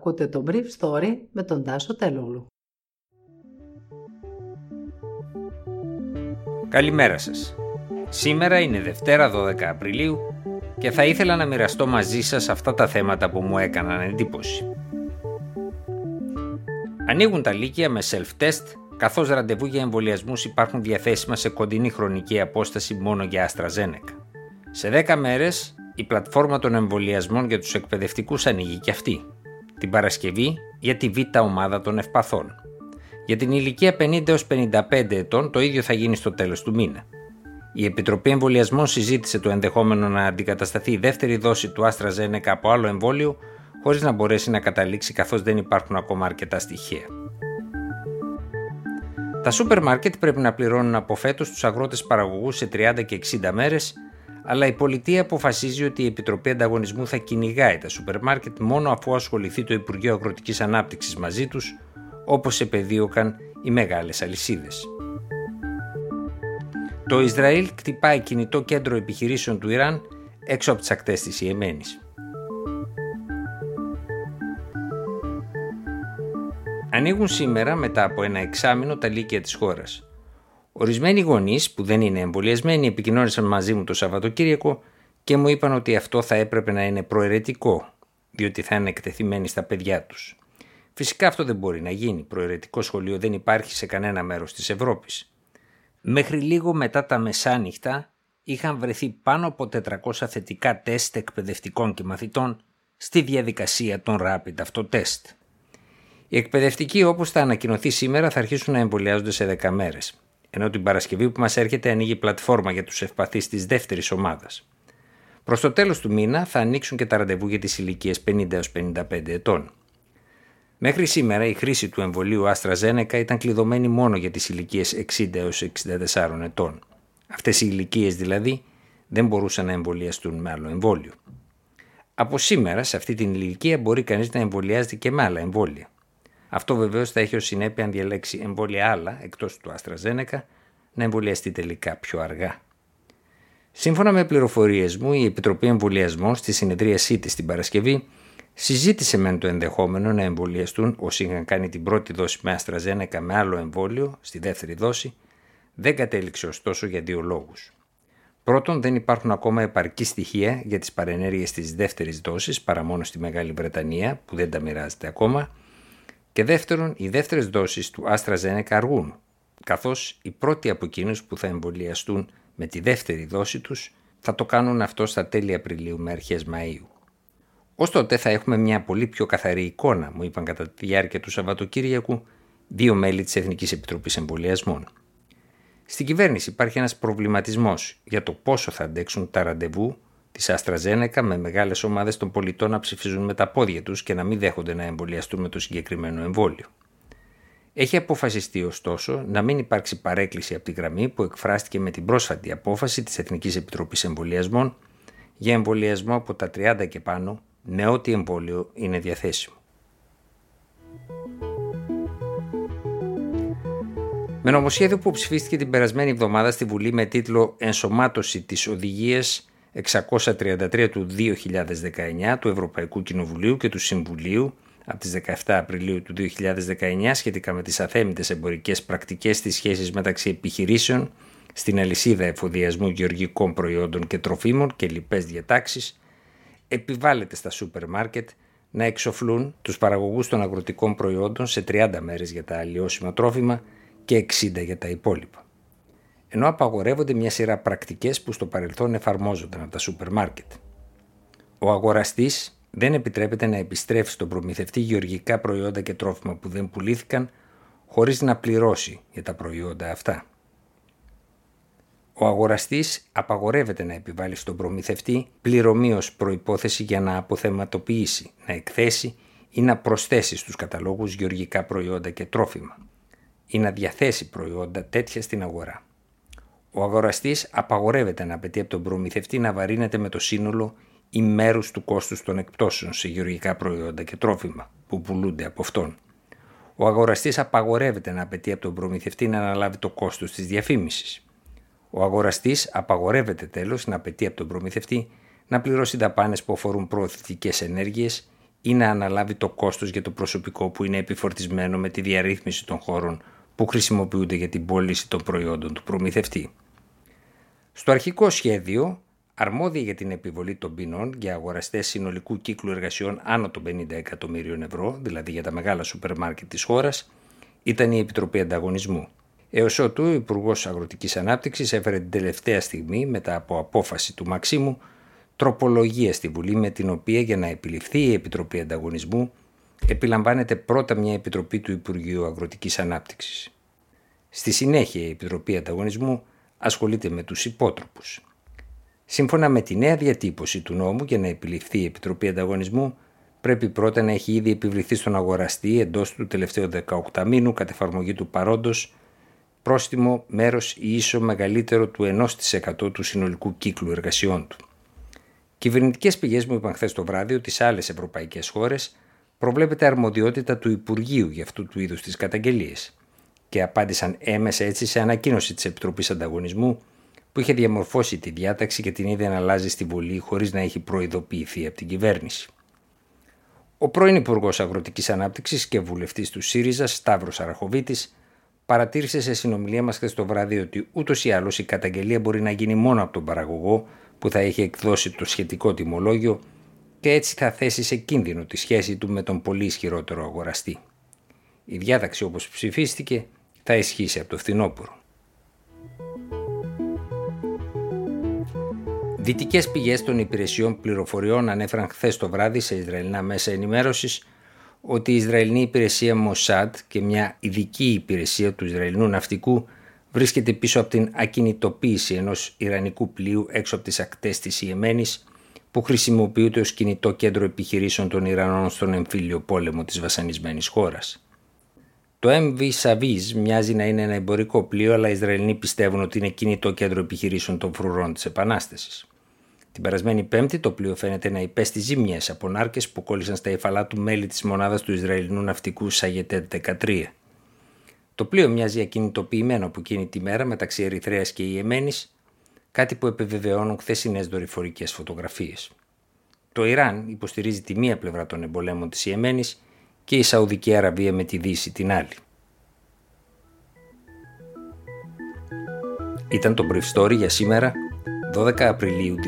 Ακούτε το Brief Story με τον Τάσο Τελούλου. Καλημέρα σας. Σήμερα είναι Δευτέρα 12 Απριλίου και θα ήθελα να μοιραστώ μαζί σας αυτά τα θέματα που μου έκαναν εντύπωση. Ανοίγουν τα λύκεια με self-test, καθώς ραντεβού για εμβολιασμούς υπάρχουν διαθέσιμα σε κοντινή χρονική απόσταση μόνο για AstraZeneca. Σε 10 μέρες, η πλατφόρμα των εμβολιασμών για τους εκπαιδευτικούς ανοίγει και αυτή. Την Παρασκευή για τη β' ομάδα των ευπαθών. Για την ηλικία 50 έως 55 ετών το ίδιο θα γίνει στο τέλος του μήνα. Η Επιτροπή Εμβολιασμών συζήτησε το ενδεχόμενο να αντικατασταθεί η δεύτερη δόση του AstraZeneca από άλλο εμβόλιο, χωρίς να μπορέσει να καταλήξει καθώς δεν υπάρχουν ακόμα αρκετά στοιχεία. Τα σούπερ μάρκετ πρέπει να πληρώνουν από φέτος τους αγρότες παραγωγούς σε 30 και 60 μέρες, αλλά η πολιτεία αποφασίζει ότι η Επιτροπή Ανταγωνισμού θα κυνηγάει τα σούπερ μάρκετ μόνο αφού ασχοληθεί το Υπουργείο Αγροτικής Ανάπτυξης μαζί τους, όπως επεδίωκαν οι μεγάλες αλυσίδες. Το Ισραήλ κτυπάει κινητό κέντρο επιχειρήσεων του Ιράν έξω από τις ακτές της Ιεμένης. Ανοίγουν σήμερα μετά από ένα εξάμεινο τα λύκεια της χώρας. Ορισμένοι γονείς που δεν είναι εμβολιασμένοι επικοινώνησαν μαζί μου το Σαββατοκύριακο και μου είπαν ότι αυτό θα έπρεπε να είναι προαιρετικό, διότι θα είναι εκτεθειμένοι στα παιδιά τους. Φυσικά αυτό δεν μπορεί να γίνει. Προαιρετικό σχολείο δεν υπάρχει σε κανένα μέρος της Ευρώπης. Μέχρι λίγο μετά τα μεσάνυχτα είχαν βρεθεί πάνω από 400 θετικά τεστ εκπαιδευτικών και μαθητών στη διαδικασία των rapid αυτοτεστ. Οι εκπαιδευτικοί όπως θα ανακοινωθεί σήμερα θα αρχίσουν να εμβολιάζονται σε 10 μέρες, ενώ την Παρασκευή που μας έρχεται ανοίγει πλατφόρμα για τους ευπαθείς της δεύτερης ομάδας. Προς το τέλος του μήνα θα ανοίξουν και τα ραντεβού για τις ηλικίες 50 55 ετών. Μέχρι σήμερα η χρήση του εμβολίου AstraZeneca ήταν κλειδωμένη μόνο για τις ηλικίες 60 έως 64 ετών. Αυτές οι ηλικίες δηλαδή δεν μπορούσαν να εμβολιαστούν με άλλο εμβόλιο. Από σήμερα σε αυτή την ηλικία μπορεί κανείς να εμβολιάζεται και με άλλα εμβόλια. Αυτό βεβαίως θα έχει ως συνέπεια αν διαλέξει εμβόλια άλλα εκτός του AstraZeneca να εμβολιαστεί τελικά πιο αργά. Σύμφωνα με πληροφορίες μου, η Επιτροπή Εμβολιασμών στη συνεδρίασή της την Παρασκευή Συζήτησε μεν το ενδεχόμενο να εμβολιαστούν όσοι είχαν κάνει την πρώτη δόση με AstraZeneca με άλλο εμβόλιο στη δεύτερη δόση, δεν κατέληξε ωστόσο για δύο λόγους. Πρώτον, δεν υπάρχουν ακόμα επαρκή στοιχεία για τις παρενέργειες της δεύτερης δόσης παρά μόνο στη Μεγάλη Βρετανία, που δεν τα μοιράζεται ακόμα. Και δεύτερον, οι δεύτερες δόσεις του AstraZeneca αργούν, καθώς οι πρώτοι από εκείνους που θα εμβολιαστούν με τη δεύτερη δόση τους θα το κάνουν αυτό στα τέλη Απριλίου με αρχές Μαΐου. Ω τότε θα έχουμε μια πολύ πιο καθαρή εικόνα, μου είπαν κατά τη διάρκεια του Σαββατοκύριακου δύο μέλη της Εθνικής Επιτροπής Εμβολιασμών. Στην κυβέρνηση υπάρχει ένας προβληματισμός για το πόσο θα αντέξουν τα ραντεβού της AstraZeneca με μεγάλες ομάδες των πολιτών να ψηφίζουν με τα πόδια τους και να μην δέχονται να εμβολιαστούν με το συγκεκριμένο εμβόλιο. Έχει αποφασιστεί ωστόσο να μην υπάρξει παρέκκληση από τη γραμμή που εκφράστηκε με την πρόσφατη απόφαση της Εθνικής Επιτροπής Εμβολιασμών για εμβολιασμό από τα 30 και πάνω με ό,τι εμβόλιο είναι διαθέσιμο. Με νομοσχέδιο που ψηφίστηκε την περασμένη εβδομάδα στη Βουλή με τίτλο «Ενσωμάτωση της οδηγίας 633 του 2019 του Ευρωπαϊκού Κοινοβουλίου και του Συμβουλίου από τις 17 Απριλίου του 2019 σχετικά με τις αθέμητες εμπορικές πρακτικές στις σχέσεις μεταξύ επιχειρήσεων στην αλυσίδα εφοδιασμού γεωργικών προϊόντων και τροφίμων και λοιπές διατάξεις επιβάλλεται στα σούπερ μάρκετ να εξοφλούν τους παραγωγούς των αγροτικών προϊόντων σε 30 μέρες για τα αλλοιώσιμα τρόφιμα και 60 για τα υπόλοιπα. Ενώ απαγορεύονται μια σειρά πρακτικές που στο παρελθόν εφαρμόζονταν από τα σούπερ μάρκετ. Ο αγοραστής δεν επιτρέπεται να επιστρέφει στον προμηθευτή γεωργικά προϊόντα και τρόφιμα που δεν πουλήθηκαν χωρίς να πληρώσει για τα προϊόντα αυτά. Ο αγοραστής απαγορεύεται να επιβάλλει στον προμηθευτή πληρωμή ω προπόθεση για να αποθεματοποιήσει, να εκθέσει ή να προσθέσει στους καταλόγους γεωργικά προϊόντα και τρόφιμα ή να διαθέσει προϊόντα τέτοια στην αγορά. Ο αγοραστής απαγορεύεται να απαιτεί από τον προμηθευτή να βαρύνεται με το σύνολο ή μέρους του κόστους των εκπτώσεων σε γεωργικά προϊόντα και τρόφιμα που πουλούνται από αυτόν. Ο αγοραστής απαγορεύεται να απαιτεί από τον προμηθευτή να αναλάβει το κόστος της διαφήμισης. Ο αγοραστής απαγορεύεται τέλος να απαιτεί από τον προμηθευτή να πληρώσει δαπάνες που αφορούν προωθητικές ενέργειες ή να αναλάβει το κόστος για το προσωπικό που είναι επιφορτισμένο με τη διαρρύθμιση των χώρων που χρησιμοποιούνται για την πώληση των προϊόντων του προμηθευτή. Στο αρχικό σχέδιο, αρμόδια για την επιβολή των ποινών για αγοραστές συνολικού κύκλου εργασιών άνω των 50 εκατομμύριων ευρώ, δηλαδή για τα μεγάλα σούπερ μάρκετ της χώρας, ήταν η Επιτροπή Ανταγωνισμού. Έως ότου, ο Υπουργός Αγροτικής Ανάπτυξης έφερε την τελευταία στιγμή, μετά από απόφαση του Μαξίμου, τροπολογία στη Βουλή με την οποία για να επιληφθεί η Επιτροπή Ανταγωνισμού επιλαμβάνεται πρώτα μια Επιτροπή του Υπουργείου Αγροτικής Ανάπτυξης. Στη συνέχεια η Επιτροπή Ανταγωνισμού ασχολείται με τους υπότροπους. Σύμφωνα με τη νέα διατύπωση του νόμου για να επιληφθεί η Επιτροπή Ανταγωνισμού πρέπει πρώτα να έχει ήδη επιβληθεί στον αγοραστή εντός του τελευταίου 18 μήνου κατ' εφαρμογή του παρόντος πρόστιμο μέρος ή ίσο μεγαλύτερο του 1% του συνολικού κύκλου εργασιών του. Κυβερνητικές πηγές μου είπαν χθες το βράδυ ότι σε άλλες ευρωπαϊκές χώρες προβλέπεται αρμοδιότητα του Υπουργείου για αυτού του είδους τις καταγγελίες και απάντησαν έμεσα έτσι σε ανακοίνωση της Επιτροπής Ανταγωνισμού που είχε διαμορφώσει τη διάταξη και την είδε να αλλάζει στη Βουλή χωρίς να έχει προειδοποιηθεί από την κυβέρνηση. Ο πρώην Υπουργός Αγροτικής Ανάπτυξης και βουλευτής του ΣΥΡΙΖΑ, Σταύρος Αραχοβίτης, παρατήρησε σε συνομιλία μας χθες το βράδυ ότι ούτως ή άλλως η καταγγελία μπορεί να γίνει μόνο από τον παραγωγό που θα έχει εκδώσει το σχετικό τιμολόγιο και έτσι θα θέσει σε κίνδυνο τη σχέση του με τον πολύ ισχυρότερο αγοραστή. Η διάταξη όπως ψηφίστηκε θα ισχύσει από το φθινόπωρο. Δυτικές πηγές των υπηρεσιών πληροφοριών ανέφεραν χθες το βράδυ σε Ισραηλινά μέσα ενημέρωσης ότι η Ισραηλινή υπηρεσία Mossad και μια ειδική υπηρεσία του Ισραηλινού ναυτικού βρίσκεται πίσω από την ακινητοποίηση ενός Ιρανικού πλοίου έξω από τις ακτές της Ιεμένης που χρησιμοποιείται ως κινητό κέντρο επιχειρήσεων των Ιρανών στον εμφύλιο πόλεμο της βασανισμένης χώρας. Το MV Saviz μοιάζει να είναι ένα εμπορικό πλοίο, αλλά οι Ισραηλοί πιστεύουν ότι είναι κινητό κέντρο επιχειρήσεων των φρουρών της Επανάστασης. Την περασμένη Πέμπτη το πλοίο φαίνεται να υπέστη ζημιές από νάρκες που κόλλησαν στα υφαλά του μέλη της μονάδας του Ισραηλινού ναυτικού Σαγετέτ 13. Το πλοίο μοιάζει ακινητοποιημένο από εκείνη τη μέρα μεταξύ Ερυθρέας και Ιεμένης, κάτι που επιβεβαιώνουν χθεσινές δορυφορικές φωτογραφίες. Το Ιράν υποστηρίζει τη μία πλευρά των εμπολέμων της Ιεμένης και η Σαουδική Αραβία με τη Δύση την άλλη. Ήταν το Brief Story για σήμερα 12 Απριλίου 2021.